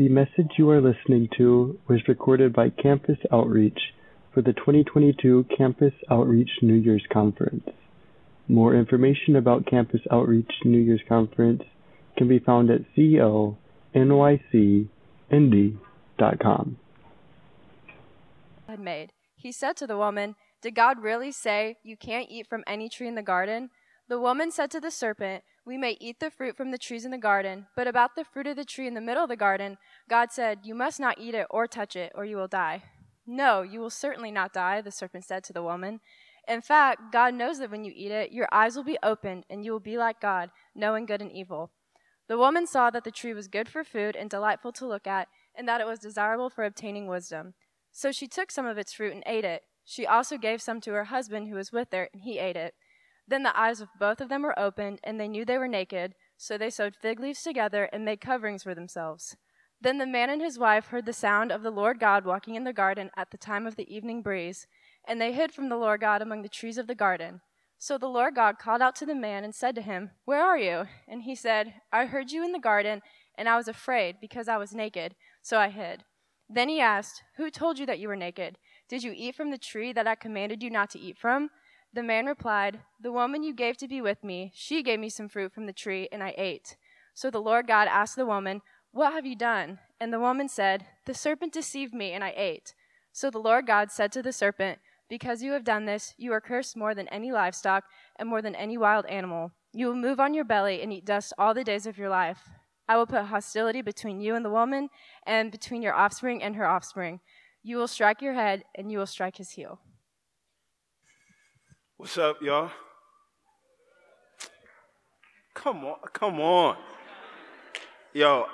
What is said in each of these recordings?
The message you are listening to was recorded by Campus Outreach for the 2022 Campus Outreach New Year's Conference. More information about Campus Outreach New Year's Conference can be found at conycindy.com. had made. He said to the woman, Did God really say you can't eat from any tree in the garden? The woman said to the serpent, We may eat the fruit from the trees in the garden, but about the fruit of the tree in the middle of the garden, God said, You must not eat it or touch it, or you will die. No, you will certainly not die, the serpent said to the woman. In fact, God knows that when you eat it, your eyes will be opened, and you will be like God, knowing good and evil. The woman saw that the tree was good for food and delightful to look at, and that it was desirable for obtaining wisdom. So she took some of its fruit and ate it. She also gave some to her husband who was with her, and he ate it. Then the eyes of both of them were opened, and they knew they were naked. So they sewed fig leaves together and made coverings for themselves. Then the man and his wife heard the sound of the Lord God walking in the garden at the time of the evening breeze, and they hid from the Lord God among the trees of the garden. So the Lord God called out to the man and said to him, Where are you? And he said, I heard you in the garden, and I was afraid because I was naked, so I hid. Then he asked, Who told you that you were naked? Did you eat from the tree that I commanded you not to eat from? The man replied, The woman you gave to be with me, she gave me some fruit from the tree, and I ate. So the Lord God asked the woman, What have you done? And the woman said, The serpent deceived me, and I ate. So the Lord God said to the serpent, Because you have done this, you are cursed more than any livestock and more than any wild animal. You will move on your belly and eat dust all the days of your life. I will put hostility between you and the woman, and between your offspring and her offspring. You will strike your head, and you will strike his heel. What's up, y'all? Come on, come on. Yo,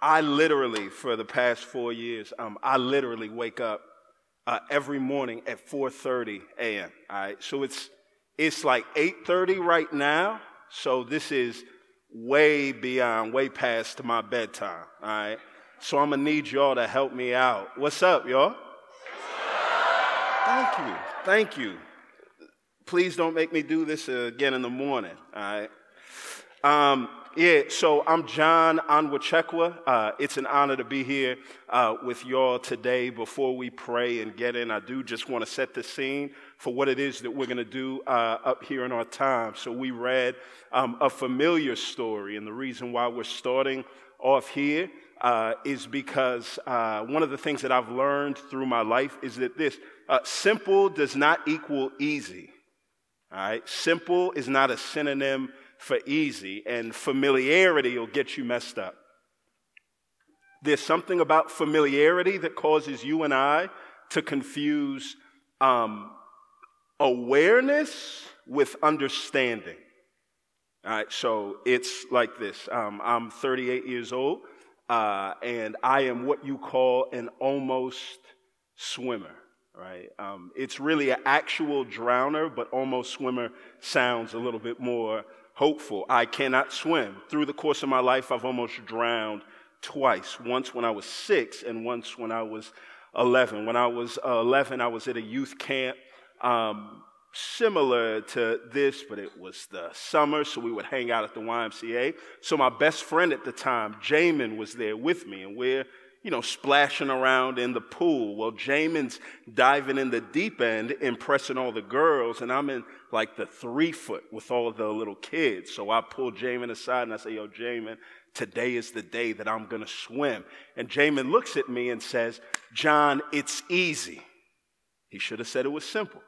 I literally, for the past four years, um, I literally wake up uh, every morning at 4.30 a.m., all right? So it's, it's like 8.30 right now, so this is way beyond, way past my bedtime, all right? So I'm gonna need y'all to help me out. What's up, y'all? Thank you, thank you. Please don't make me do this again in the morning, all right? Um, yeah, so I'm John Onwuchekwa. Uh, it's an honor to be here uh, with y'all today. Before we pray and get in, I do just want to set the scene for what it is that we're going to do uh, up here in our time. So we read um, a familiar story, and the reason why we're starting off here uh, is because uh, one of the things that I've learned through my life is that this uh, simple does not equal easy. All right, simple is not a synonym for easy, and familiarity will get you messed up. There's something about familiarity that causes you and I to confuse um, awareness with understanding. All right, so it's like this um, I'm 38 years old, uh, and I am what you call an almost swimmer right? Um, it's really an actual drowner, but almost swimmer sounds a little bit more hopeful. I cannot swim. Through the course of my life, I've almost drowned twice once when I was six, and once when I was 11. When I was uh, 11, I was at a youth camp. Um, similar to this, but it was the summer, so we would hang out at the YMCA. So my best friend at the time, Jamin, was there with me, and we're you know, splashing around in the pool. Well, Jamin's diving in the deep end, impressing all the girls, and I'm in like the three foot with all the little kids. So I pull Jamin aside and I say, Yo, Jamin, today is the day that I'm gonna swim. And Jamin looks at me and says, John, it's easy. He should have said it was simple.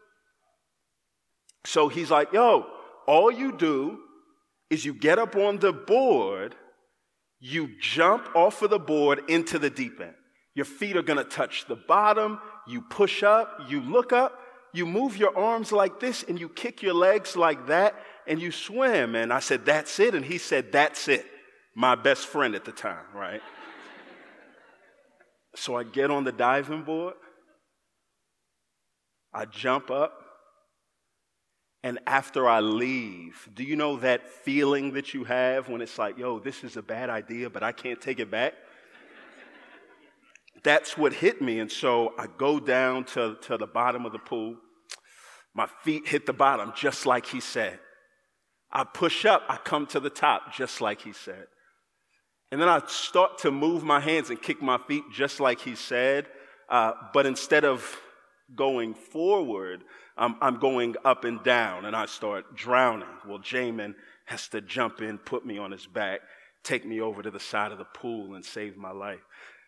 So he's like, Yo, all you do is you get up on the board you jump off of the board into the deep end. Your feet are going to touch the bottom. You push up, you look up, you move your arms like this, and you kick your legs like that, and you swim. And I said, That's it. And he said, That's it. My best friend at the time, right? so I get on the diving board, I jump up, and after I leave, do you know that feeling that you have when it's like, yo, this is a bad idea, but I can't take it back? That's what hit me. And so I go down to, to the bottom of the pool. My feet hit the bottom, just like he said. I push up, I come to the top, just like he said. And then I start to move my hands and kick my feet just like he said. Uh, but instead of going forward, um, I'm going up and down and I start drowning. Well, Jamin has to jump in, put me on his back, take me over to the side of the pool and save my life.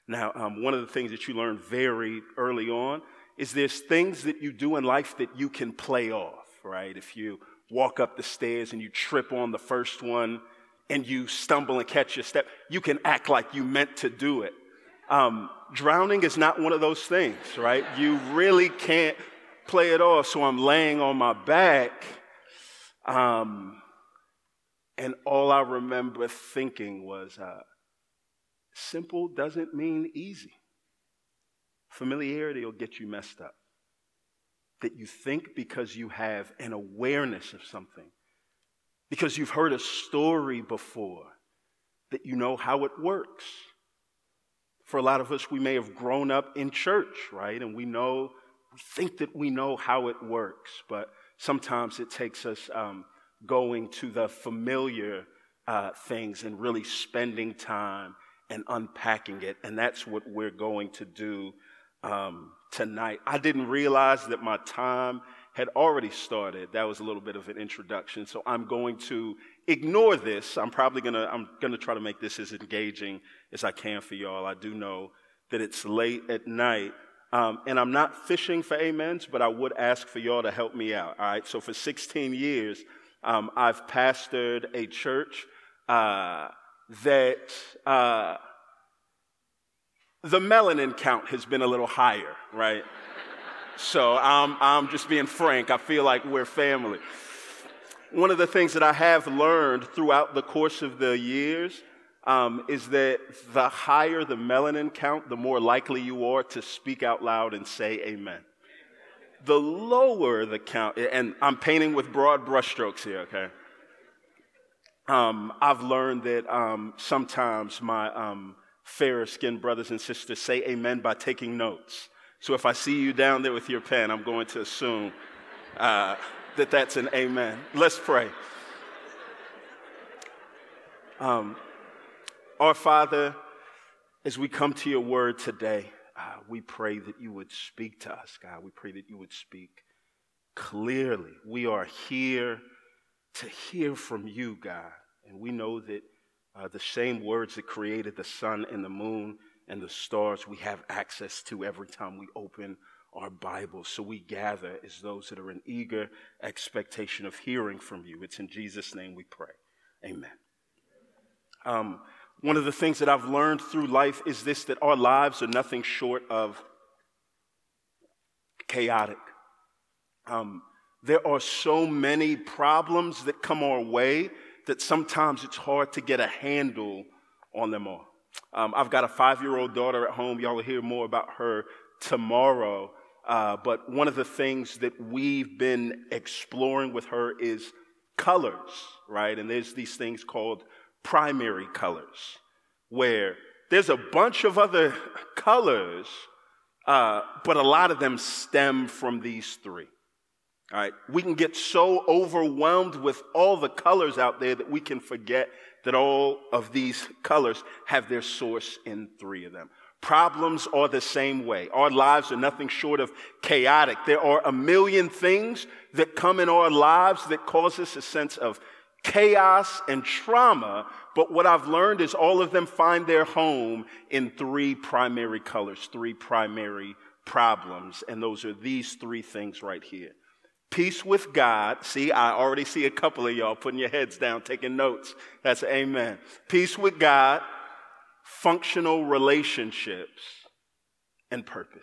Now, um, one of the things that you learn very early on is there's things that you do in life that you can play off, right? If you walk up the stairs and you trip on the first one and you stumble and catch your step, you can act like you meant to do it. Um, drowning is not one of those things, right? You really can't play it off. So I'm laying on my back. Um, and all I remember thinking was, uh, simple doesn't mean easy. Familiarity will get you messed up. That you think because you have an awareness of something, because you've heard a story before, that you know how it works. For a lot of us, we may have grown up in church, right? And we know, we think that we know how it works, but sometimes it takes us um, going to the familiar uh, things and really spending time and unpacking it. And that's what we're going to do um, tonight. I didn't realize that my time had already started. That was a little bit of an introduction. So I'm going to ignore this. I'm probably going to, I'm going to try to make this as engaging as I can for y'all. I do know that it's late at night. Um, and I'm not fishing for amens, but I would ask for y'all to help me out. All right. So for 16 years, um, I've pastored a church uh, that uh, the melanin count has been a little higher, right? so I'm, I'm just being frank. I feel like we're family. One of the things that I have learned throughout the course of the years um, is that the higher the melanin count, the more likely you are to speak out loud and say amen. The lower the count, and I'm painting with broad brushstrokes here, okay? um, I've learned that um, sometimes my um, fairer skinned brothers and sisters say amen by taking notes. So if I see you down there with your pen, I'm going to assume uh, that that's an amen. Let's pray. Um, our Father, as we come to your word today, uh, we pray that you would speak to us, God. We pray that you would speak clearly. We are here to hear from you, God. And we know that uh, the same words that created the sun and the moon and the stars we have access to every time we open our Bibles. So we gather as those that are in eager expectation of hearing from you. It's in Jesus' name we pray. Amen. Um, one of the things that I've learned through life is this that our lives are nothing short of chaotic. Um, there are so many problems that come our way that sometimes it's hard to get a handle on them all. Um, I've got a five year old daughter at home. Y'all will hear more about her tomorrow. Uh, but one of the things that we've been exploring with her is colors, right? And there's these things called primary colors, where there's a bunch of other colors, uh, but a lot of them stem from these three. All right, we can get so overwhelmed with all the colors out there that we can forget that all of these colors have their source in three of them. Problems are the same way. Our lives are nothing short of chaotic. There are a million things that come in our lives that cause us a sense of chaos and trauma, but what I've learned is all of them find their home in three primary colors, three primary problems, and those are these three things right here. Peace with God. See, I already see a couple of y'all putting your heads down, taking notes. That's amen. Peace with God, functional relationships, and purpose.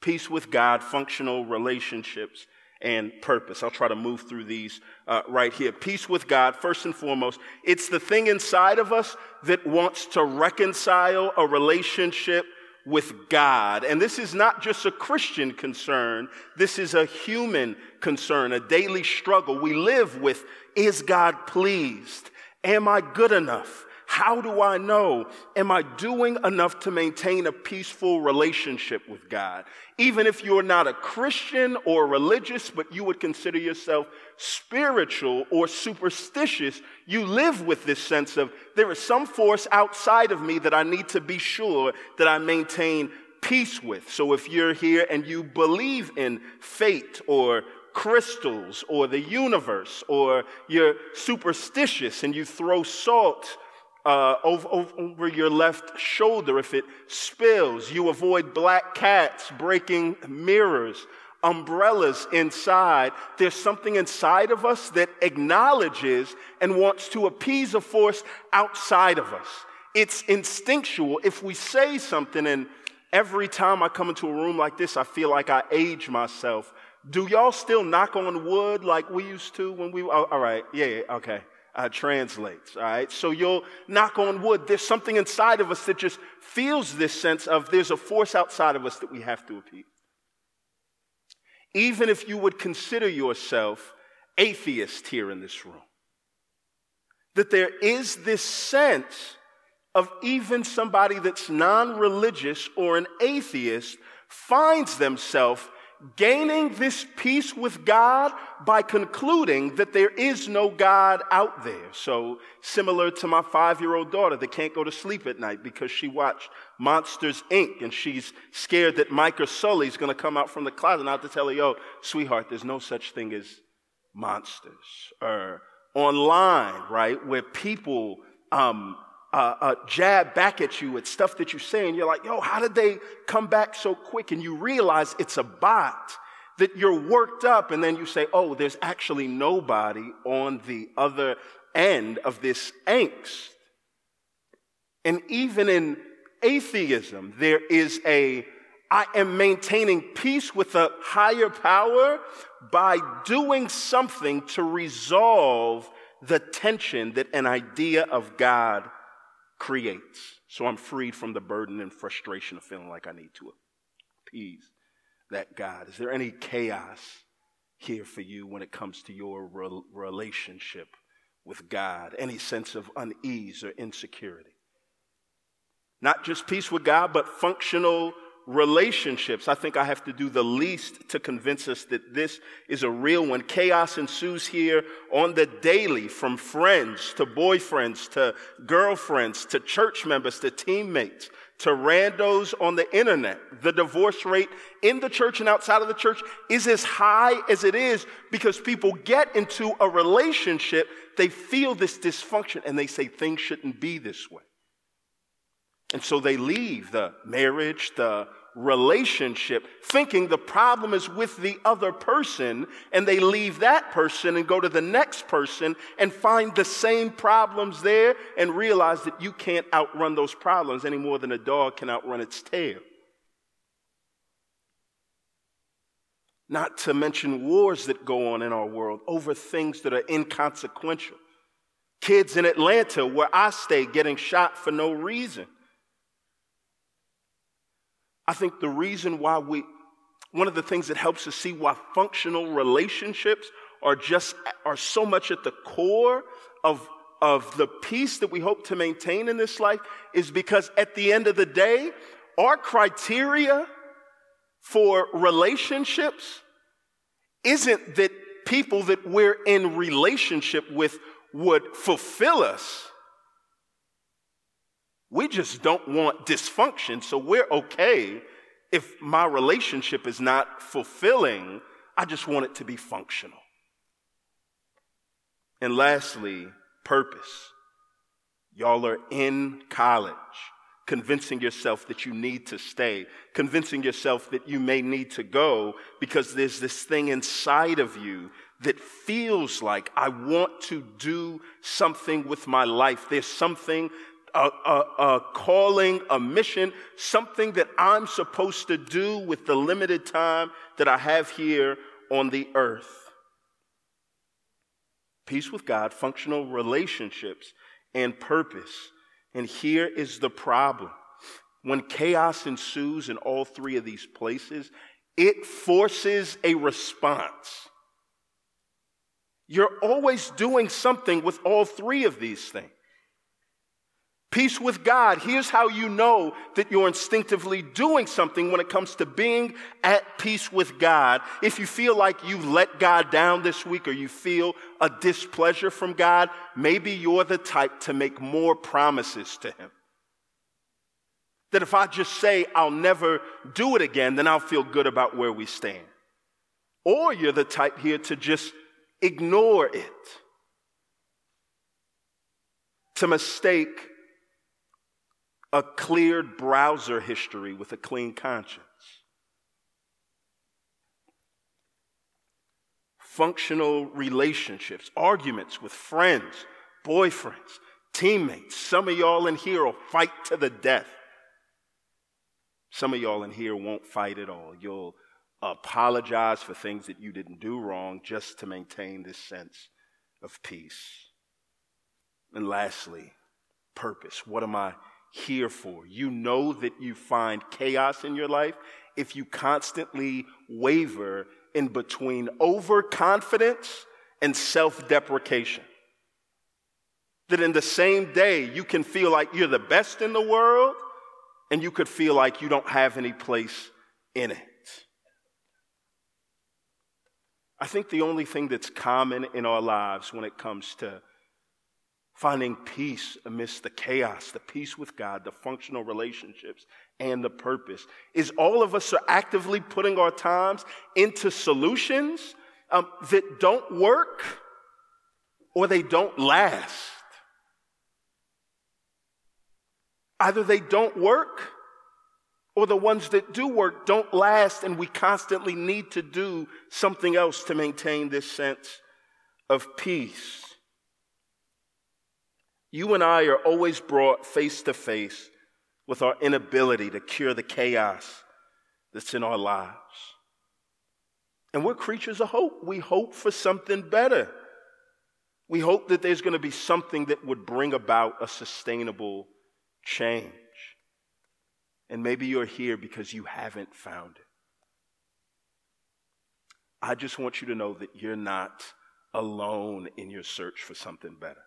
Peace with God, functional relationships, and purpose. I'll try to move through these uh, right here. Peace with God, first and foremost, it's the thing inside of us that wants to reconcile a relationship with God. And this is not just a Christian concern, this is a human concern, a daily struggle. We live with is God pleased? Am I good enough? How do I know? Am I doing enough to maintain a peaceful relationship with God? Even if you're not a Christian or religious, but you would consider yourself spiritual or superstitious, you live with this sense of there is some force outside of me that I need to be sure that I maintain peace with. So if you're here and you believe in fate or crystals or the universe, or you're superstitious and you throw salt uh, over, over your left shoulder if it spills. You avoid black cats breaking mirrors, umbrellas inside. There's something inside of us that acknowledges and wants to appease a force outside of us. It's instinctual. If we say something, and every time I come into a room like this, I feel like I age myself. Do y'all still knock on wood like we used to when we? Oh, all right, yeah, yeah, okay uh, translates. All right. So you'll knock on wood. There's something inside of us that just feels this sense of there's a force outside of us that we have to appease. Even if you would consider yourself atheist here in this room, that there is this sense of even somebody that's non religious or an atheist finds themselves gaining this peace with God by concluding that there is no God out there. So, similar to my five year old daughter that can't go to sleep at night because she watched Monsters Inc. and she's scared that Mike or Sully is going to come out from the closet and I have to tell her, yo, sweetheart, there's no such thing as monsters. Or online, right, where people, um, uh, uh, jab back at you at stuff that you say, and you're like, yo, how did they come back so quick? And you realize it's a bot that you're worked up, and then you say, oh, there's actually nobody on the other end of this angst. And even in atheism, there is a I am maintaining peace with a higher power by doing something to resolve the tension that an idea of God creates. So I'm freed from the burden and frustration of feeling like I need to appease that God. Is there any chaos here for you when it comes to your re- relationship with God? Any sense of unease or insecurity? Not just peace with God, but functional relationships. I think I have to do the least to convince us that this is a real one. Chaos ensues here on the daily from friends to boyfriends to girlfriends to church members to teammates to randos on the internet. The divorce rate in the church and outside of the church is as high as it is because people get into a relationship, they feel this dysfunction and they say things shouldn't be this way. And so they leave the marriage, the relationship, thinking the problem is with the other person, and they leave that person and go to the next person and find the same problems there and realize that you can't outrun those problems any more than a dog can outrun its tail. Not to mention wars that go on in our world over things that are inconsequential. Kids in Atlanta, where I stay, getting shot for no reason. I think the reason why we, one of the things that helps us see why functional relationships are just, are so much at the core of, of the peace that we hope to maintain in this life is because at the end of the day, our criteria for relationships isn't that people that we're in relationship with would fulfill us. We just don't want dysfunction, so we're okay if my relationship is not fulfilling. I just want it to be functional. And lastly, purpose. Y'all are in college, convincing yourself that you need to stay, convincing yourself that you may need to go because there's this thing inside of you that feels like I want to do something with my life. There's something a, a, a, calling, a mission, something that I'm supposed to do with the limited time that I have here on the earth. Peace with God, functional relationships, and purpose. And here is the problem. When chaos ensues in all three of these places, it forces a response. You're always doing something with all three of these things. Peace with God. Here's how you know that you're instinctively doing something when it comes to being at peace with God. If you feel like you've let God down this week or you feel a displeasure from God, maybe you're the type to make more promises to Him. That if I just say I'll never do it again, then I'll feel good about where we stand. Or you're the type here to just ignore it, to mistake a cleared browser history with a clean conscience. Functional relationships, arguments with friends, boyfriends, teammates. Some of y'all in here will fight to the death. Some of y'all in here won't fight at all. You'll apologize for things that you didn't do wrong just to maintain this sense of peace. And lastly, purpose. What am I here for. You know that you find chaos in your life if you constantly waver in between overconfidence and self deprecation. That in the same day, you can feel like you're the best in the world, and you could feel like you don't have any place in it. I think the only thing that's common in our lives when it comes to finding peace amidst the chaos, the peace with God, the functional relationships, and the purpose. Is all of us are actively putting our times into solutions um, that don't work or they don't last. Either they don't work or the ones that do work don't last, and we constantly need to do something else to maintain this sense of peace. You and I are always brought face to face with our inability to cure the chaos that's in our lives. And we're creatures of hope. We hope for something better. We hope that there's going to be something that would bring about a sustainable change. And maybe you're here because you haven't found it. I just want you to know that you're not alone in your search for something better.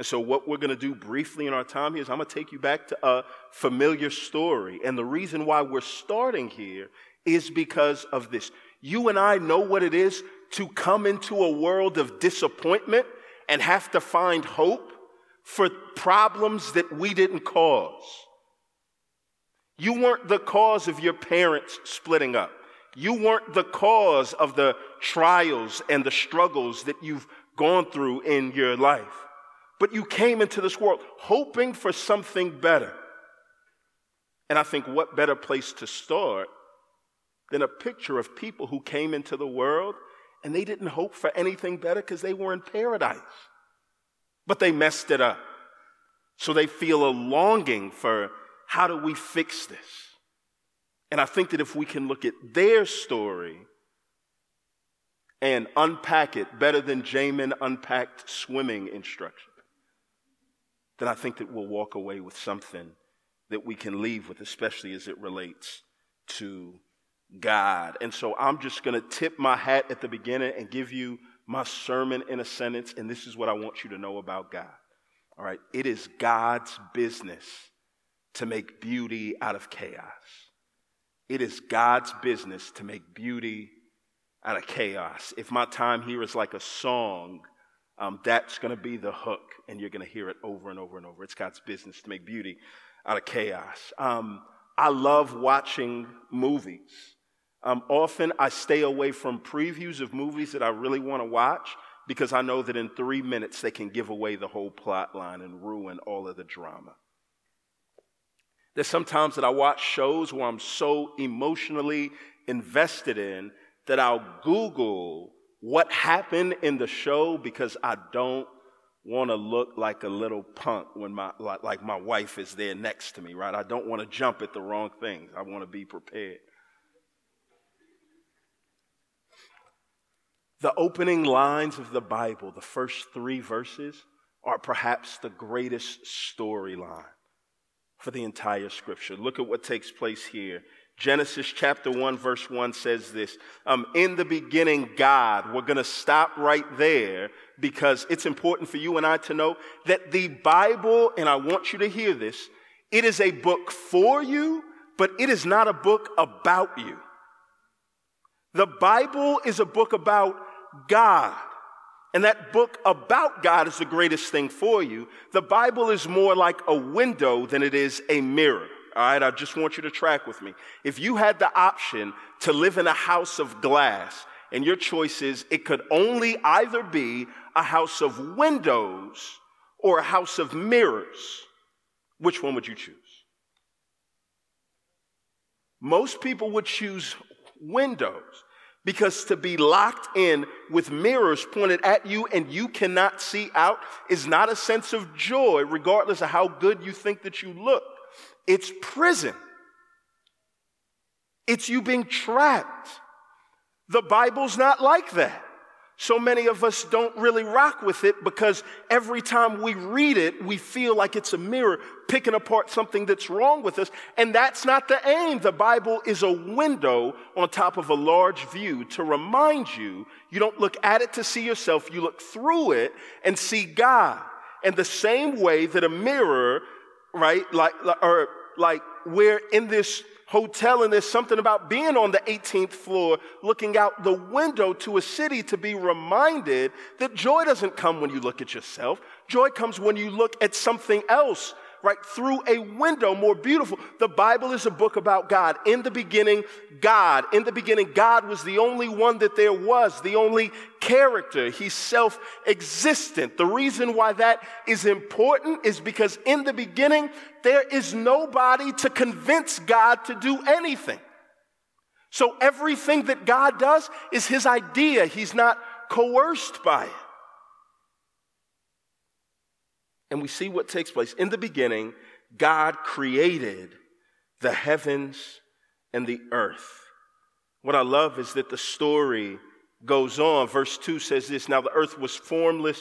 And so, what we're going to do briefly in our time here is I'm going to take you back to a familiar story. And the reason why we're starting here is because of this. You and I know what it is to come into a world of disappointment and have to find hope for problems that we didn't cause. You weren't the cause of your parents splitting up. You weren't the cause of the trials and the struggles that you've gone through in your life. But you came into this world hoping for something better. And I think what better place to start than a picture of people who came into the world and they didn't hope for anything better because they were in paradise. But they messed it up. So they feel a longing for how do we fix this? And I think that if we can look at their story and unpack it better than Jamin unpacked swimming instructions, then I think that we'll walk away with something that we can leave with, especially as it relates to God. And so I'm just going to tip my hat at the beginning and give you my sermon in a sentence. And this is what I want you to know about God. All right. It is God's business to make beauty out of chaos. It is God's business to make beauty out of chaos. If my time here is like a song, um, that's going to be the hook, and you're going to hear it over and over and over. It's God's business to make beauty out of chaos. Um, I love watching movies. Um, often I stay away from previews of movies that I really want to watch because I know that in three minutes they can give away the whole plot line and ruin all of the drama. There's sometimes that I watch shows where I'm so emotionally invested in that I'll Google what happened in the show because I don't want to look like a little punk when my like, like my wife is there next to me, right? I don't want to jump at the wrong things. I want to be prepared. The opening lines of the Bible, the first three verses, are perhaps the greatest storyline for the entire scripture. Look at what takes place here. Genesis chapter 1, verse 1 says this um, In the beginning, God. We're going to stop right there because it's important for you and I to know that the Bible, and I want you to hear this, it is a book for you, but it is not a book about you. The Bible is a book about God. And that book about God is the greatest thing for you. The Bible is more like a window than it is a mirror. All right, I just want you to track with me. If you had the option to live in a house of glass, and your choice is it could only either be a house of windows or a house of mirrors, which one would you choose? Most people would choose windows because to be locked in with mirrors pointed at you and you cannot see out is not a sense of joy, regardless of how good you think that you look. It's prison. It's you being trapped. The Bible's not like that. So many of us don't really rock with it because every time we read it, we feel like it's a mirror picking apart something that's wrong with us. And that's not the aim. The Bible is a window on top of a large view to remind you you don't look at it to see yourself, you look through it and see God. And the same way that a mirror, right, like, or like we're in this hotel and there's something about being on the 18th floor looking out the window to a city to be reminded that joy doesn't come when you look at yourself. Joy comes when you look at something else right through a window more beautiful. The Bible is a book about God. In the beginning, God. In the beginning, God was the only one that there was, the only character. He's self existent. The reason why that is important is because in the beginning, there is nobody to convince God to do anything. So everything that God does is his idea. He's not coerced by it. And we see what takes place. In the beginning, God created the heavens and the earth. What I love is that the story goes on. Verse 2 says this Now the earth was formless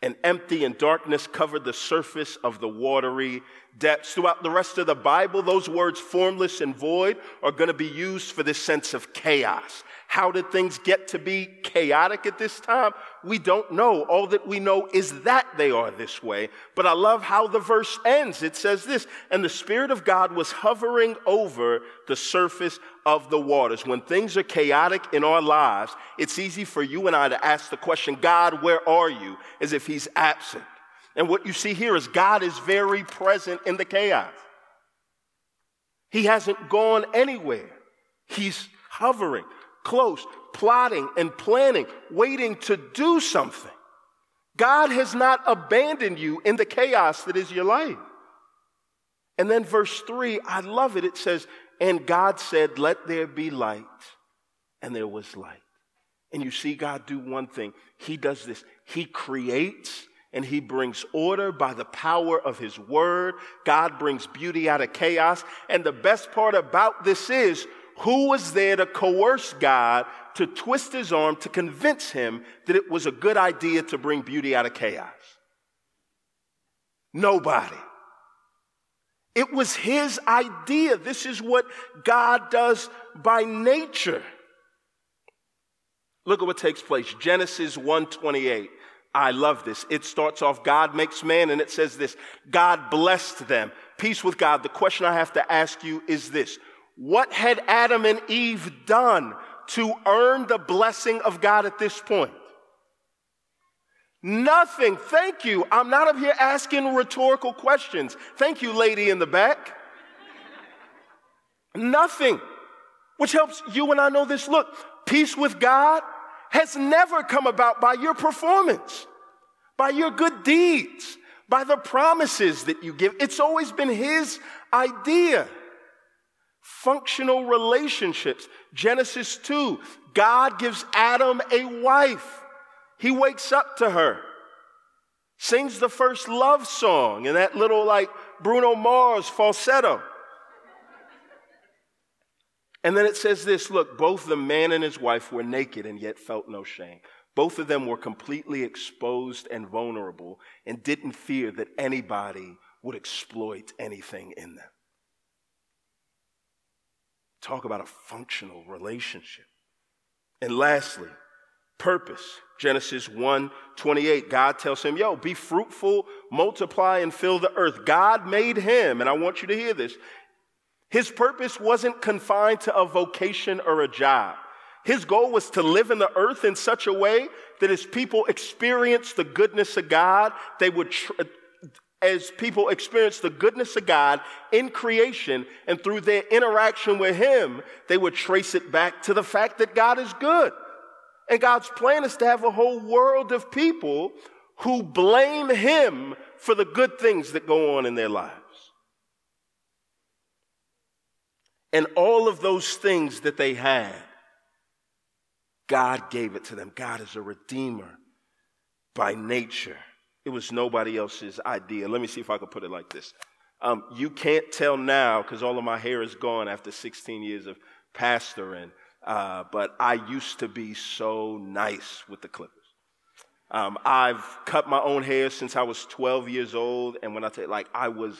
and empty, and darkness covered the surface of the watery depths. Throughout the rest of the Bible, those words, formless and void, are going to be used for this sense of chaos. How did things get to be chaotic at this time? We don't know. All that we know is that they are this way. But I love how the verse ends. It says this, and the Spirit of God was hovering over the surface of the waters. When things are chaotic in our lives, it's easy for you and I to ask the question, God, where are you? As if He's absent. And what you see here is God is very present in the chaos. He hasn't gone anywhere. He's hovering close, plotting and planning, waiting to do something. God has not abandoned you in the chaos that is your life. And then verse 3, I love it. It says, And God said, Let there be light. And there was light. And you see God do one thing. He does this. He creates and he brings order by the power of his word. God brings beauty out of chaos. And the best part about this is who was there to coerce God to twist his arm to convince him that it was a good idea to bring beauty out of chaos? Nobody. It was his idea. This is what God does by nature. Look at what takes place. Genesis 128. I love this. It starts off God makes man and it says this. God blessed them. Peace with God. The question I have to ask you is this. What had Adam and Eve done to earn the blessing of God at this point? Nothing. Thank you. I'm not up here asking rhetorical questions. Thank you, lady in the back. Nothing. Which helps you and I know this. Look, peace with God has never come about by your performance, by your good deeds, by the promises that you give. It's always been His idea. Functional relationships. Genesis 2, God gives Adam a wife. He wakes up to her, sings the first love song in that little like Bruno Mars falsetto. And then it says this look, both the man and his wife were naked and yet felt no shame. Both of them were completely exposed and vulnerable and didn't fear that anybody would exploit anything in them. Talk about a functional relationship. And lastly, purpose. Genesis 1 28, God tells him, Yo, be fruitful, multiply, and fill the earth. God made him, and I want you to hear this. His purpose wasn't confined to a vocation or a job. His goal was to live in the earth in such a way that his people experience the goodness of God, they would tr- as people experience the goodness of God in creation and through their interaction with Him, they would trace it back to the fact that God is good. And God's plan is to have a whole world of people who blame Him for the good things that go on in their lives. And all of those things that they had, God gave it to them. God is a redeemer by nature. It was nobody else's idea. Let me see if I can put it like this. Um, you can't tell now because all of my hair is gone after 16 years of pastoring, uh, but I used to be so nice with the Clippers. Um, I've cut my own hair since I was 12 years old, and when I say like I was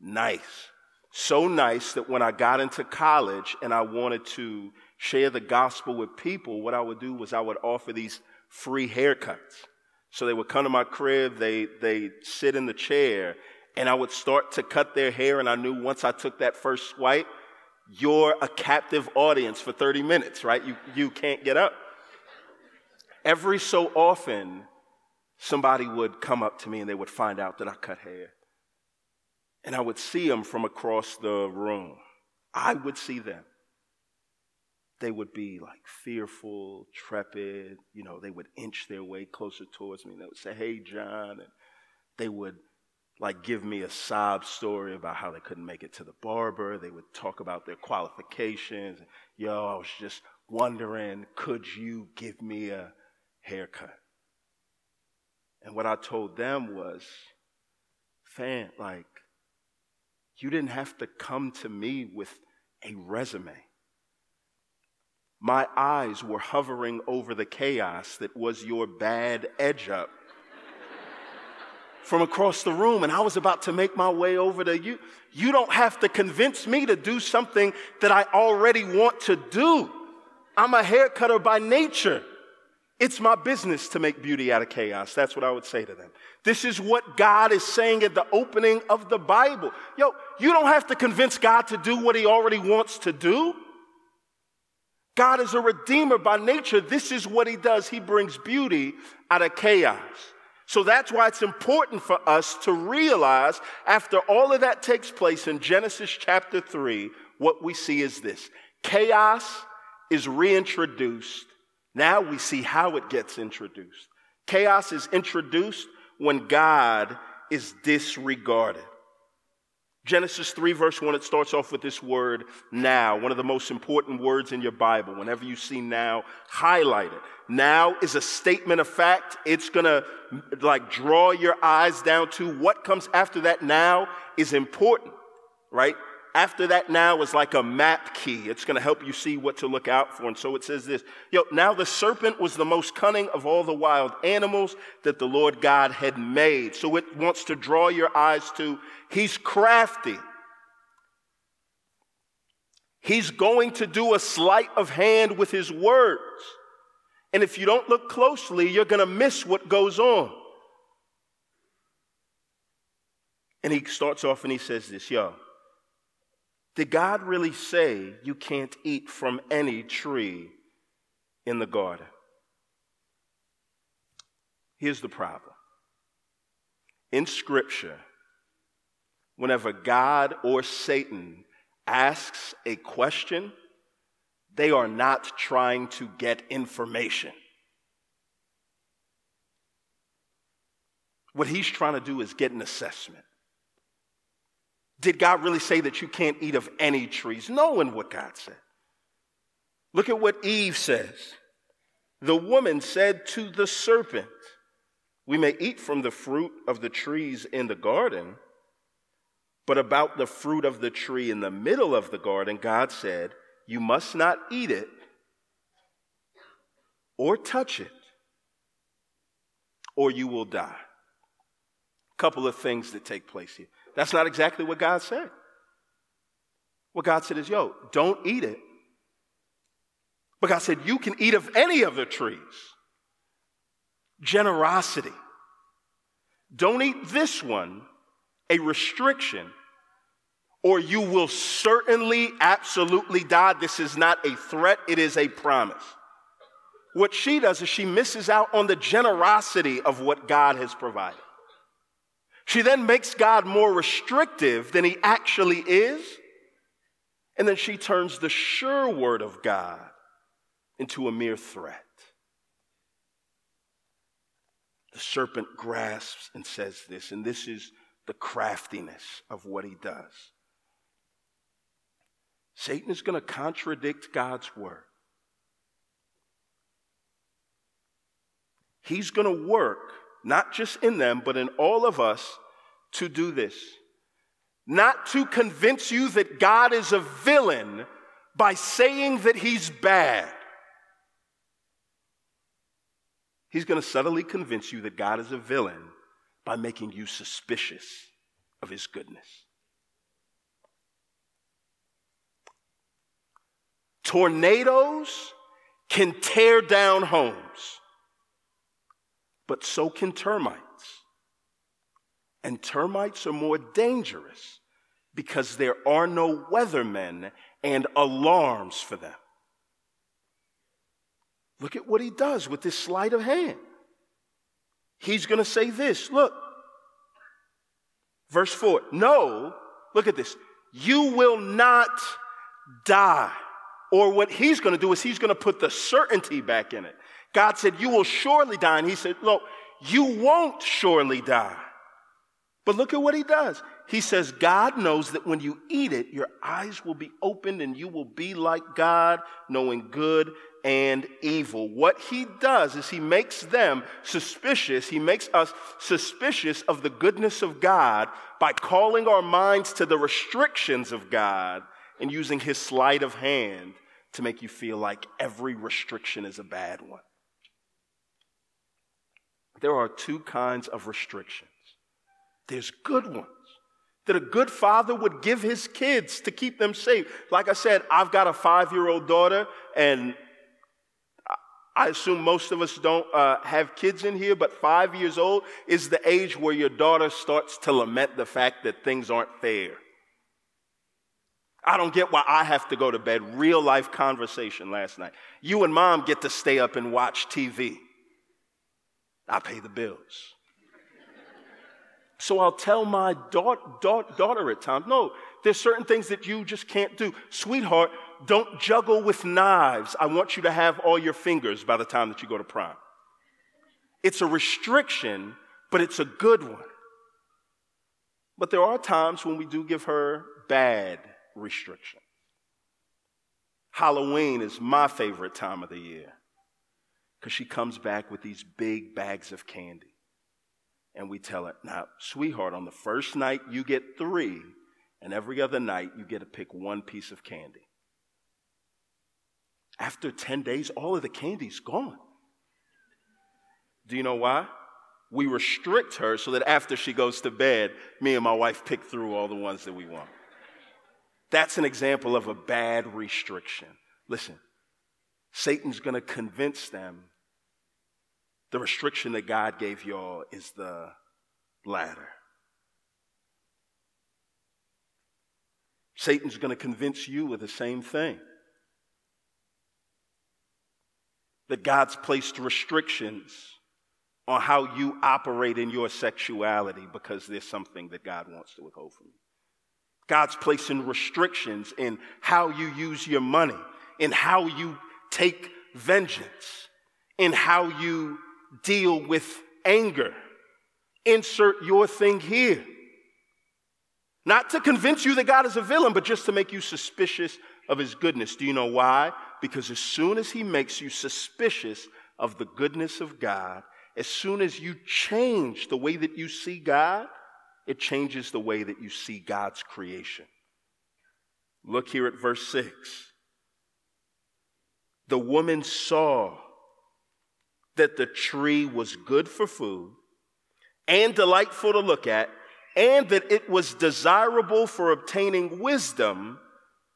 nice, so nice that when I got into college and I wanted to share the gospel with people, what I would do was I would offer these free haircuts. So they would come to my crib, they they sit in the chair, and I would start to cut their hair, and I knew once I took that first swipe, you're a captive audience for 30 minutes, right? You you can't get up. Every so often, somebody would come up to me and they would find out that I cut hair. And I would see them from across the room. I would see them they would be like fearful, trepid. You know, they would inch their way closer towards me. And they would say, Hey, John. And they would like give me a sob story about how they couldn't make it to the barber. They would talk about their qualifications. Yo, I was just wondering, could you give me a haircut? And what I told them was, fan, like, you didn't have to come to me with a resume my eyes were hovering over the chaos that was your bad edge up from across the room, and I was about to make my way over to you. You don't have to convince me to do something that I already want to do. I'm a hair cutter by nature. It's my business to make beauty out of chaos. That's what I would say to them. This is what God is saying at the opening of the Bible. Yo, you don't have to convince God to do what he already wants to do. God is a redeemer by nature. This is what he does. He brings beauty out of chaos. So that's why it's important for us to realize after all of that takes place in Genesis chapter 3, what we see is this chaos is reintroduced. Now we see how it gets introduced. Chaos is introduced when God is disregarded. Genesis 3, verse 1, it starts off with this word now, one of the most important words in your Bible. Whenever you see now, highlight it. Now is a statement of fact. It's gonna like draw your eyes down to what comes after that now is important, right? after that now is like a map key. It's going to help you see what to look out for. And so it says this Yo, now the serpent was the most cunning of all the wild animals that the Lord God had made. So it wants to draw your eyes to he's crafty. He's going to do a sleight of hand with his words. And if you don't look closely, you're going to miss what goes on. And he starts off and he says this, yo, did God really say you can't eat from any tree in the garden? Here's the problem. In Scripture, whenever God or Satan asks a question, they are not trying to get information. What he's trying to do is get an assessment. Did God really say that you can't eat of any trees? Knowing what God said. Look at what Eve says. The woman said to the serpent, We may eat from the fruit of the trees in the garden, but about the fruit of the tree in the middle of the garden, God said, You must not eat it or touch it, or you will die. A couple of things that take place here. That's not exactly what God said. What God said is, yo, don't eat it. But God said, you can eat of any of the trees. Generosity. Don't eat this one, a restriction, or you will certainly, absolutely die. This is not a threat, it is a promise. What she does is she misses out on the generosity of what God has provided. She then makes God more restrictive than he actually is. And then she turns the sure word of God into a mere threat. The serpent grasps and says this, and this is the craftiness of what he does. Satan is going to contradict God's word. He's going to work, not just in them, but in all of us, to do this. Not to convince you that God is a villain by saying that he's bad. He's going to subtly convince you that God is a villain by making you suspicious of his goodness. Tornadoes can tear down homes, but so can termites. And termites are more dangerous because there are no weathermen and alarms for them. Look at what he does with this sleight of hand. He's going to say this look, verse 4 No, look at this. You will not die. Or what he's going to do is he's going to put the certainty back in it. God said, You will surely die. And he said, Look, you won't surely die. But look at what he does. He says, God knows that when you eat it, your eyes will be opened and you will be like God, knowing good and evil. What he does is he makes them suspicious. He makes us suspicious of the goodness of God by calling our minds to the restrictions of God and using his sleight of hand to make you feel like every restriction is a bad one. There are two kinds of restrictions there's good ones that a good father would give his kids to keep them safe. Like I said, I've got a five year old daughter, and I assume most of us don't uh, have kids in here, but five years old is the age where your daughter starts to lament the fact that things aren't fair. I don't get why I have to go to bed. Real life conversation last night. You and mom get to stay up and watch TV. I pay the bills. So I'll tell my da- da- daughter at times, no, there's certain things that you just can't do. Sweetheart, don't juggle with knives. I want you to have all your fingers by the time that you go to prom. It's a restriction, but it's a good one. But there are times when we do give her bad restriction. Halloween is my favorite time of the year because she comes back with these big bags of candy. And we tell it, now, sweetheart, on the first night you get three, and every other night you get to pick one piece of candy. After 10 days, all of the candy's gone. Do you know why? We restrict her so that after she goes to bed, me and my wife pick through all the ones that we want. That's an example of a bad restriction. Listen, Satan's going to convince them the restriction that God gave y'all is the latter. Satan's going to convince you of the same thing. That God's placed restrictions on how you operate in your sexuality because there's something that God wants to withhold from you. God's placing restrictions in how you use your money, in how you take vengeance, in how you deal with anger. Insert your thing here. Not to convince you that God is a villain, but just to make you suspicious of his goodness. Do you know why? Because as soon as he makes you suspicious of the goodness of God, as soon as you change the way that you see God, it changes the way that you see God's creation. Look here at verse 6. The woman saw that the tree was good for food and delightful to look at, and that it was desirable for obtaining wisdom,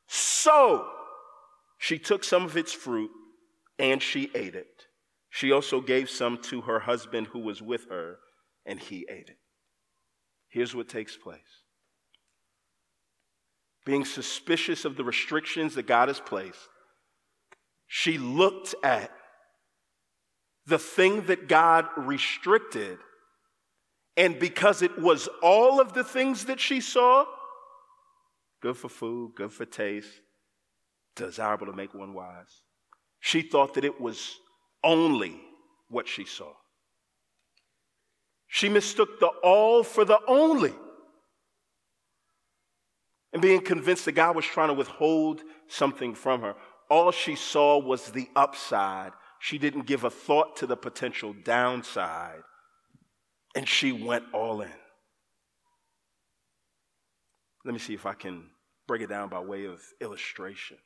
So she took some of its fruit and she ate it. She also gave some to her husband who was with her, and he ate it. Here's what takes place being suspicious of the restrictions that God has placed, she looked at the thing that God restricted, and because it was all of the things that she saw, good for food, good for taste, desirable to make one wise. She thought that it was only what she saw. She mistook the all for the only. And being convinced that God was trying to withhold something from her, all she saw was the upside. She didn't give a thought to the potential downside. And she went all in. Let me see if I can break it down by way of illustration.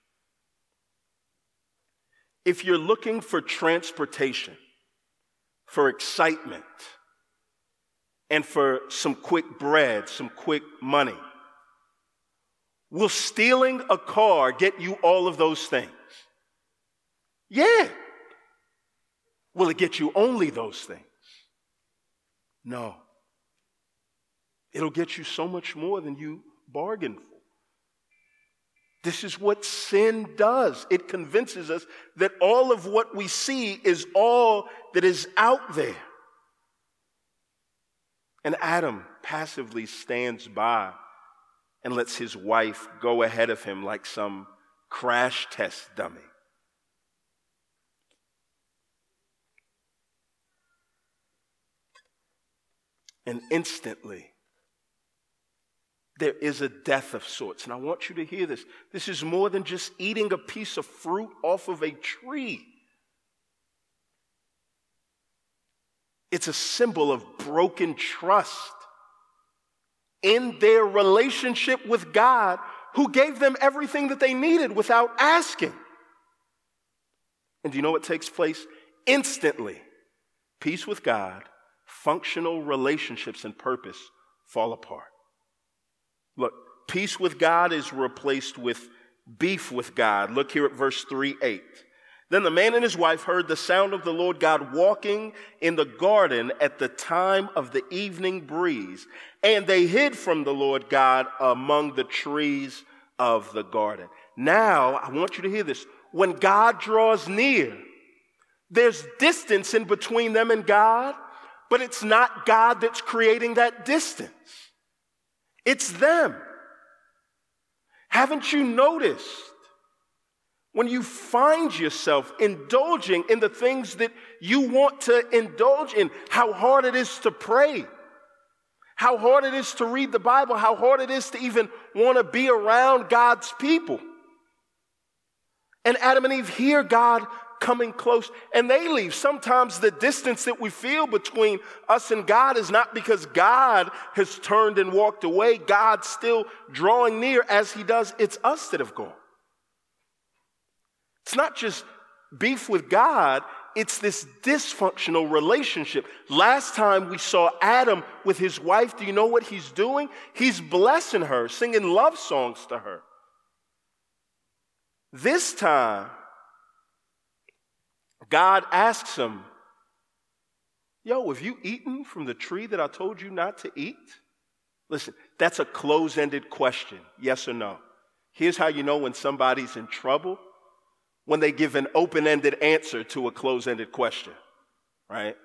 If you're looking for transportation, for excitement, and for some quick bread, some quick money, will stealing a car get you all of those things? Yeah. Will it get you only those things? No. It'll get you so much more than you bargained for. This is what sin does. It convinces us that all of what we see is all that is out there. And Adam passively stands by and lets his wife go ahead of him like some crash test dummy. And instantly, there is a death of sorts. And I want you to hear this. This is more than just eating a piece of fruit off of a tree. It's a symbol of broken trust in their relationship with God, who gave them everything that they needed without asking. And do you know what takes place? Instantly, peace with God, functional relationships, and purpose fall apart. Look, peace with God is replaced with beef with God. Look here at verse 3 8. Then the man and his wife heard the sound of the Lord God walking in the garden at the time of the evening breeze, and they hid from the Lord God among the trees of the garden. Now, I want you to hear this. When God draws near, there's distance in between them and God, but it's not God that's creating that distance. It's them. Haven't you noticed when you find yourself indulging in the things that you want to indulge in, how hard it is to pray, how hard it is to read the Bible, how hard it is to even want to be around God's people? And Adam and Eve hear God coming close and they leave. Sometimes the distance that we feel between us and God is not because God has turned and walked away. God's still drawing near as he does. It's us that have gone. It's not just beef with God, it's this dysfunctional relationship. Last time we saw Adam with his wife, do you know what he's doing? He's blessing her, singing love songs to her. This time, God asks him, Yo, have you eaten from the tree that I told you not to eat? Listen, that's a close ended question, yes or no. Here's how you know when somebody's in trouble when they give an open ended answer to a close ended question, right?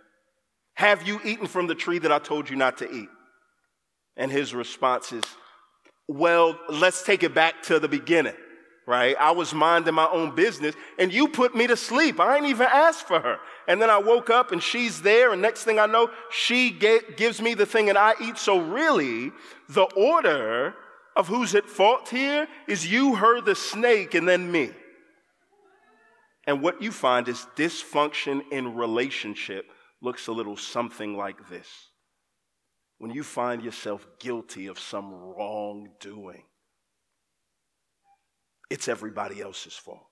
Have you eaten from the tree that I told you not to eat? And his response is, Well, let's take it back to the beginning right? I was minding my own business and you put me to sleep. I ain't even asked for her. And then I woke up and she's there and next thing I know, she get, gives me the thing and I eat. So really, the order of who's at fault here is you, her, the snake, and then me. And what you find is dysfunction in relationship looks a little something like this. When you find yourself guilty of some wrongdoing, it's everybody else's fault.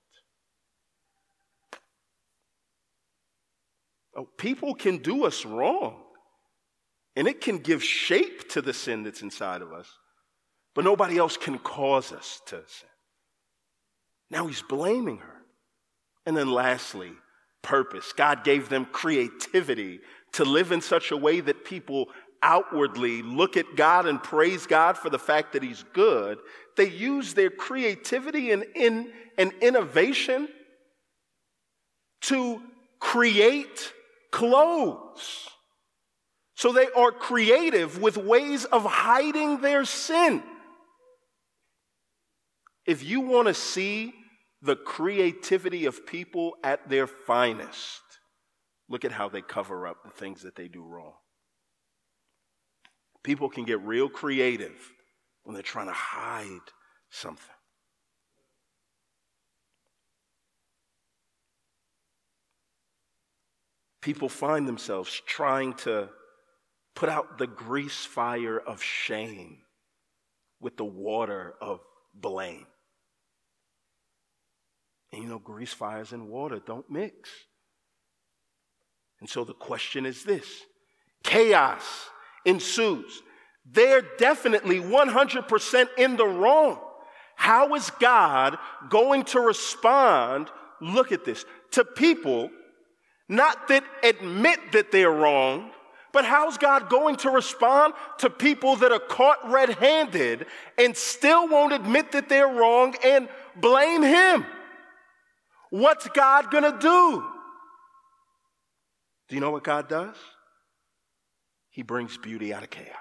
Oh, people can do us wrong, and it can give shape to the sin that's inside of us, but nobody else can cause us to sin. Now he's blaming her. And then lastly, purpose. God gave them creativity to live in such a way that people outwardly look at God and praise God for the fact that he's good. They use their creativity and, in, and innovation to create clothes. So they are creative with ways of hiding their sin. If you want to see the creativity of people at their finest, look at how they cover up the things that they do wrong. People can get real creative when they're trying to hide something. People find themselves trying to put out the grease fire of shame with the water of blame. And you know, grease fires and water don't mix. And so the question is this chaos ensues. They're definitely 100% in the wrong. How is God going to respond? Look at this to people, not that admit that they're wrong, but how's God going to respond to people that are caught red handed and still won't admit that they're wrong and blame Him? What's God to do? Do you know what God does? He brings beauty out of chaos.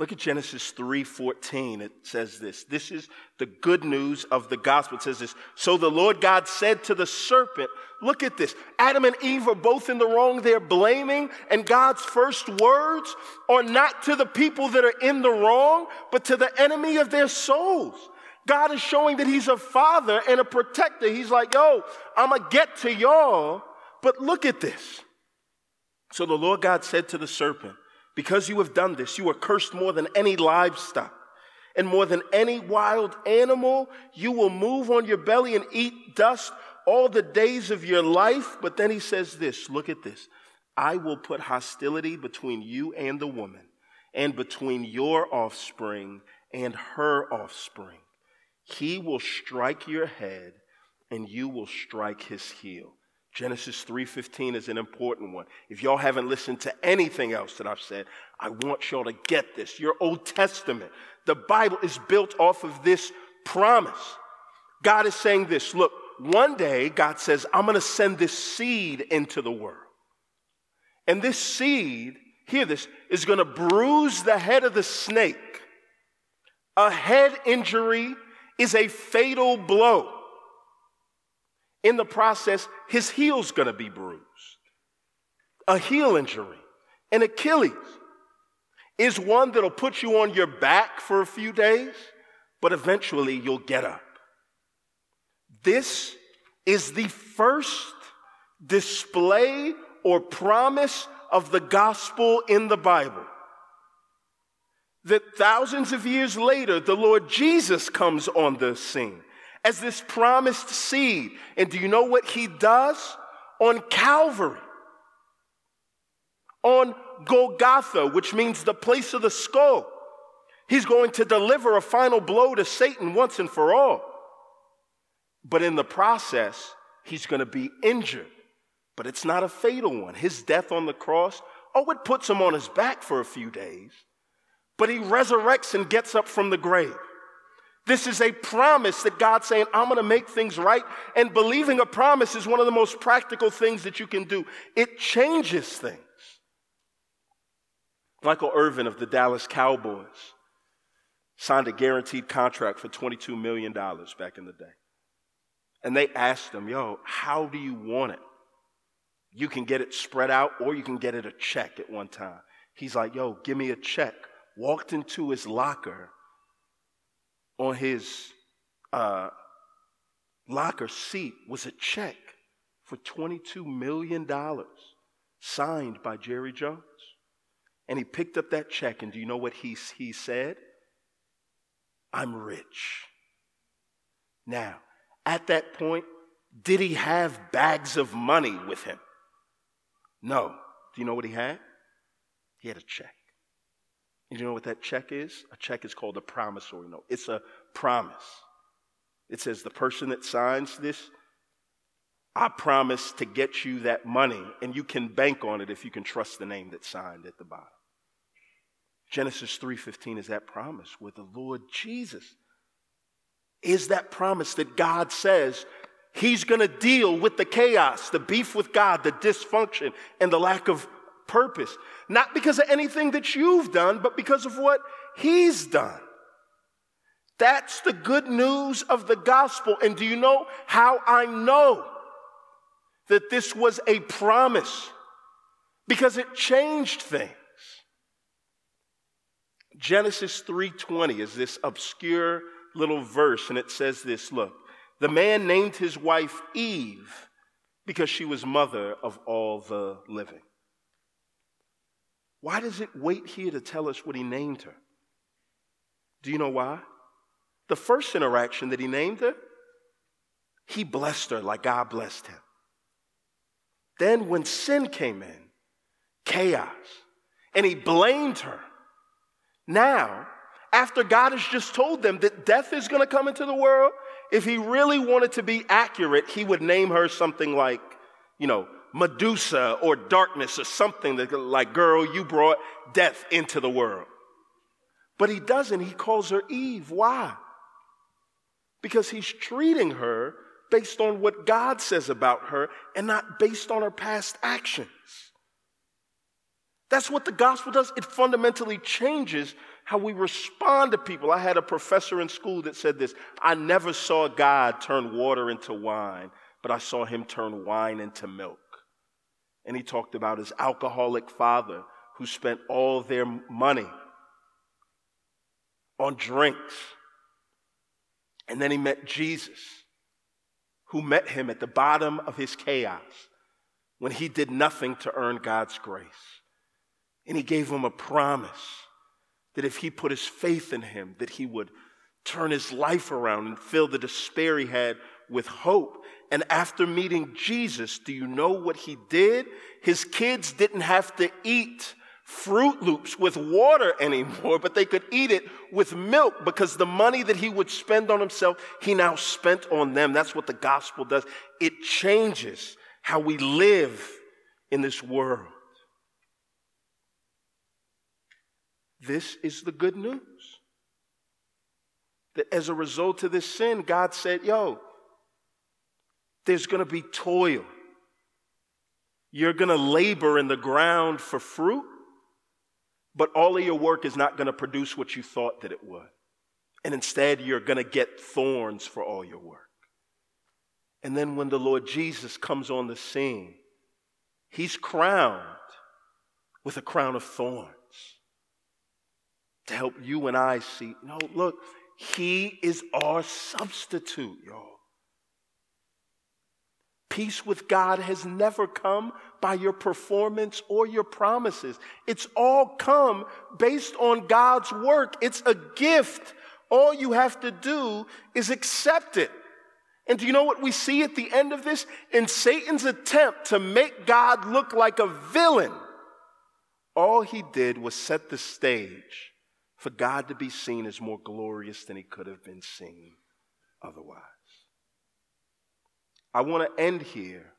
Look at Genesis 3:14. It says this. This is the good news of the gospel. It says this. So the Lord God said to the serpent, look at this. Adam and Eve are both in the wrong. They're blaming, and God's first words are not to the people that are in the wrong, but to the enemy of their souls. God is showing that He's a father and a protector. He's like, yo, I'm to get to y'all, but look at this. So the Lord God said to the serpent, Because you have done this, you are cursed more than any livestock and more than any wild animal. You will move on your belly and eat dust all the days of your life. But then he says this look at this. I will put hostility between you and the woman, and between your offspring and her offspring. He will strike your head, and you will strike his heel. Genesis 3:15 is an important one. If y'all haven't listened to anything else that I've said, I want y'all to get this. Your Old Testament, the Bible is built off of this promise. God is saying this, look, one day God says, I'm going to send this seed into the world. And this seed, hear this, is going to bruise the head of the snake. A head injury is a fatal blow. In the process, his heel's gonna be bruised. A heel injury, an Achilles, is one that'll put you on your back for a few days, but eventually you'll get up. This is the first display or promise of the gospel in the Bible. That thousands of years later, the Lord Jesus comes on the scene as this promised seed. And do you know what he does? On Calvary, on Golgotha, which means the place of the skull, he's going to deliver a final blow to Satan once and for all. But in the process, he's going to be injured. But it's not a fatal one. His death on the cross, oh, it puts him on his back for a few days. But he resurrects and gets up from the grave. This is a promise that God's saying, I'm going to make things right. And believing a promise is one of the most practical things that you can do. It changes things. Michael Irvin of the Dallas Cowboys signed a guaranteed contract for $22 million back in the day. And they asked him, Yo, how do you want it? You can get it spread out or you can get it a check at one time. He's like, Yo, give me a check. Walked into his locker on his uh, locker seat was a check for $22 million signed by Jerry Jones. And he picked up that check, and do you know what he, he said? I'm rich. Now, at that point, did he have bags of money with him? No. Do you know what he had? He had a check. And you know what that check is? A check is called a promissory note. It's a promise. It says the person that signs this, I promise to get you that money, and you can bank on it if you can trust the name that's signed at the bottom. Genesis 3:15 is that promise where the Lord Jesus is that promise that God says he's going to deal with the chaos, the beef with God, the dysfunction and the lack of purpose, not because of anything that you've done, but because of what he's done. That's the good news of the gospel. And do you know how I know that this was a promise? Because it changed things. Genesis 3:20 is this obscure little verse and it says this, look, the man named his wife Eve because she was mother of all the living. Why does it wait here to tell us what he named her? Do you know why? The first interaction that he named her, he blessed her like God blessed him. Then, when sin came in, chaos, and he blamed her. Now, after God has just told them that death is going to come into the world, if he really wanted to be accurate, he would name her something like, you know, Medusa or darkness or something that, like, girl, you brought death into the world. But he doesn't. He calls her Eve. Why? because he's treating her based on what God says about her and not based on her past actions. That's what the gospel does. It fundamentally changes how we respond to people. I had a professor in school that said this I never saw God turn water into wine, but I saw him turn wine into milk. And he talked about his alcoholic father who spent all their money on drinks and then he met Jesus, who met him at the bottom of his chaos when he did nothing to earn God's grace. And he gave him a promise that if he put his faith in him, that he would turn his life around and fill the despair he had with hope. And after meeting Jesus, do you know what he did? His kids didn't have to eat Froot Loops with water anymore, but they could eat it with milk because the money that he would spend on himself, he now spent on them. That's what the gospel does. It changes how we live in this world. This is the good news. That as a result of this sin, God said, Yo, there's going to be toil. You're going to labor in the ground for fruit but all of your work is not going to produce what you thought that it would. And instead, you're going to get thorns for all your work. And then when the Lord Jesus comes on the scene, he's crowned with a crown of thorns to help you and I see. No, look, he is our substitute, y'all. Peace with God has never come by your performance or your promises. It's all come based on God's work. It's a gift. All you have to do is accept it. And do you know what we see at the end of this? In Satan's attempt to make God look like a villain, all he did was set the stage for God to be seen as more glorious than he could have been seen otherwise. I want to end here,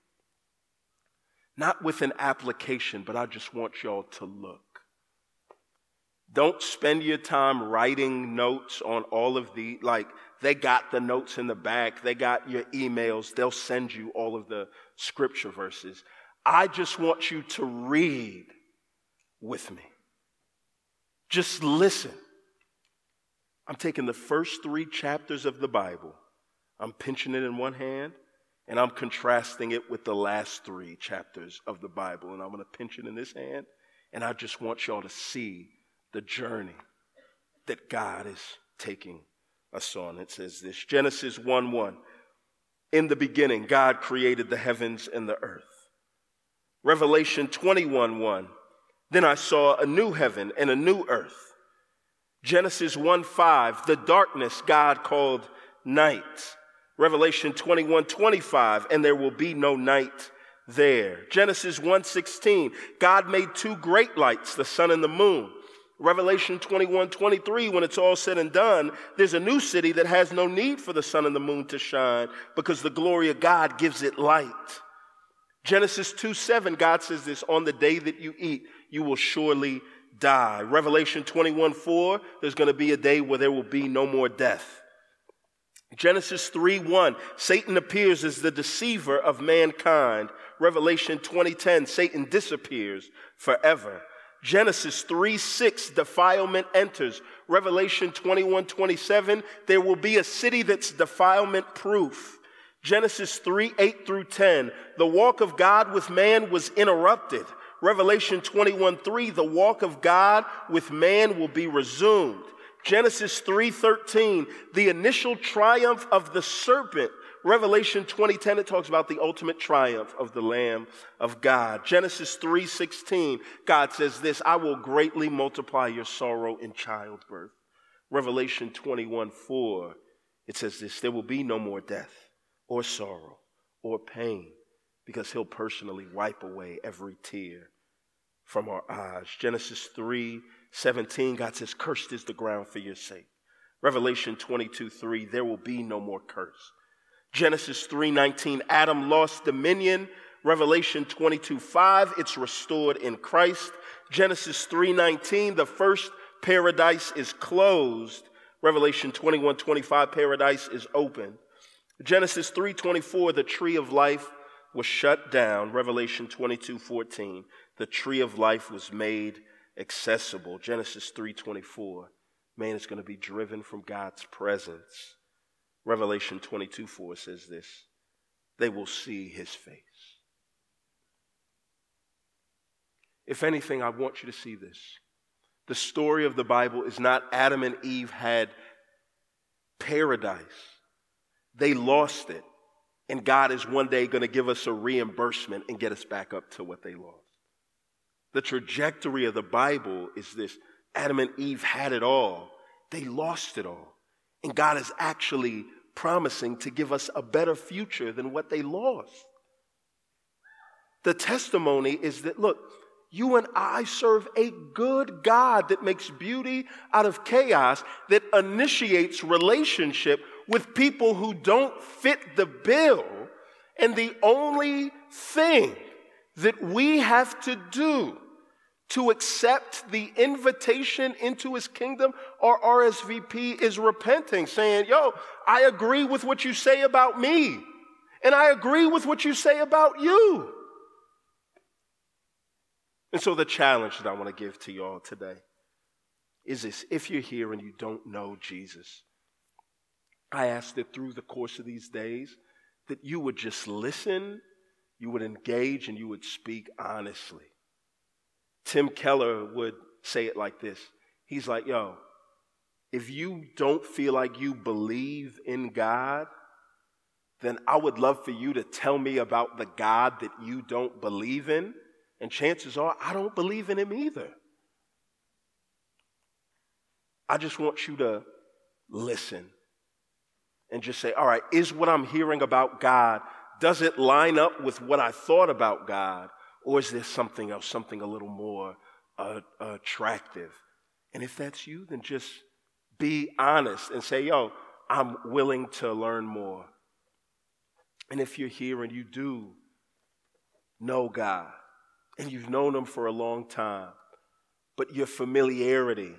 not with an application, but I just want y'all to look. Don't spend your time writing notes on all of the, like, they got the notes in the back, they got your emails, they'll send you all of the scripture verses. I just want you to read with me. Just listen. I'm taking the first three chapters of the Bible, I'm pinching it in one hand, and I'm contrasting it with the last three chapters of the Bible. And I'm going to pinch it in this hand. And I just want y'all to see the journey that God is taking us on. It says this Genesis 1 1. In the beginning, God created the heavens and the earth. Revelation 21 1. Then I saw a new heaven and a new earth. Genesis 1 5. The darkness God called night. Revelation 21 25, and there will be no night there. Genesis 1 16, God made two great lights, the sun and the moon. Revelation 21 23, when it's all said and done, there's a new city that has no need for the sun and the moon to shine because the glory of God gives it light. Genesis 2 7, God says this on the day that you eat, you will surely die. Revelation 21 4, there's going to be a day where there will be no more death. Genesis 3 1, Satan appears as the deceiver of mankind. Revelation 2010, Satan disappears forever. Genesis 3 6, defilement enters. Revelation 21 27, there will be a city that's defilement proof. Genesis 3 8 through 10, the walk of God with man was interrupted. Revelation 21 3, the walk of God with man will be resumed. Genesis 3:13, the initial triumph of the serpent. Revelation 20:10 it talks about the ultimate triumph of the lamb of God. Genesis 3:16, God says this, I will greatly multiply your sorrow in childbirth. Revelation 21:4, it says this, there will be no more death or sorrow or pain because he'll personally wipe away every tear from our eyes. Genesis 3 17, God says, Cursed is the ground for your sake. Revelation 22 3, there will be no more curse. Genesis 3 19, Adam lost dominion. Revelation 22 5, it's restored in Christ. Genesis 3 19, the first paradise is closed. Revelation 21 25, paradise is open. Genesis 3:24 the tree of life was shut down. Revelation 22:14 the tree of life was made accessible. Genesis 3:24 man is going to be driven from God's presence. Revelation 22:4 says this they will see his face. If anything, I want you to see this. The story of the Bible is not Adam and Eve had paradise they lost it. And God is one day going to give us a reimbursement and get us back up to what they lost. The trajectory of the Bible is this Adam and Eve had it all, they lost it all. And God is actually promising to give us a better future than what they lost. The testimony is that, look, you and I serve a good God that makes beauty out of chaos, that initiates relationship with people who don't fit the bill. And the only thing that we have to do to accept the invitation into his kingdom or RSVP is repenting, saying, Yo, I agree with what you say about me, and I agree with what you say about you. And so, the challenge that I want to give to you all today is this if you're here and you don't know Jesus, I ask that through the course of these days, that you would just listen, you would engage, and you would speak honestly. Tim Keller would say it like this He's like, yo, if you don't feel like you believe in God, then I would love for you to tell me about the God that you don't believe in. And chances are, I don't believe in him either. I just want you to listen and just say, all right, is what I'm hearing about God, does it line up with what I thought about God? Or is there something else, something a little more uh, attractive? And if that's you, then just be honest and say, yo, I'm willing to learn more. And if you're here and you do know God, and you've known Him for a long time, but your familiarity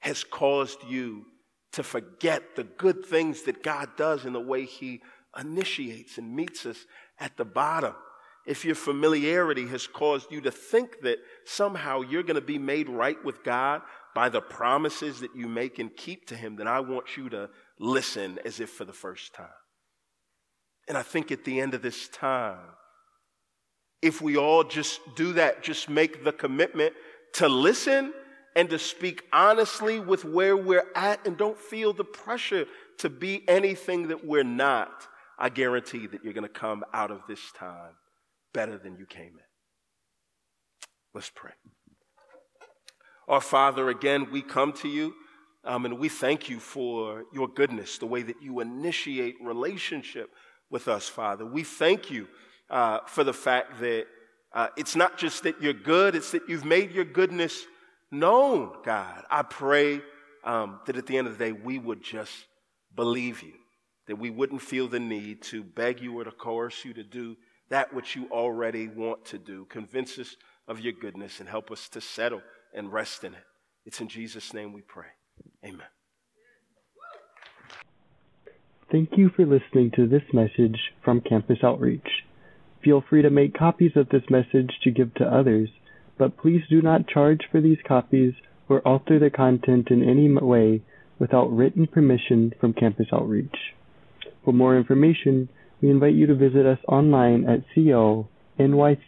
has caused you to forget the good things that God does in the way He initiates and meets us at the bottom. If your familiarity has caused you to think that somehow you're going to be made right with God by the promises that you make and keep to Him, then I want you to listen as if for the first time. And I think at the end of this time, if we all just do that, just make the commitment to listen and to speak honestly with where we're at and don't feel the pressure to be anything that we're not, I guarantee that you're going to come out of this time better than you came in. Let's pray. Our Father, again, we come to you um, and we thank you for your goodness, the way that you initiate relationship with us, Father. We thank you uh, for the fact that uh, it's not just that you're good, it's that you've made your goodness known, God. I pray um, that at the end of the day, we would just believe you, that we wouldn't feel the need to beg you or to coerce you to do that which you already want to do. Convince us of your goodness and help us to settle and rest in it. It's in Jesus' name we pray. Amen. Thank you for listening to this message from Campus Outreach. Feel free to make copies of this message to give to others, but please do not charge for these copies or alter the content in any way without written permission from Campus Outreach. For more information, we invite you to visit us online at conycnd.com.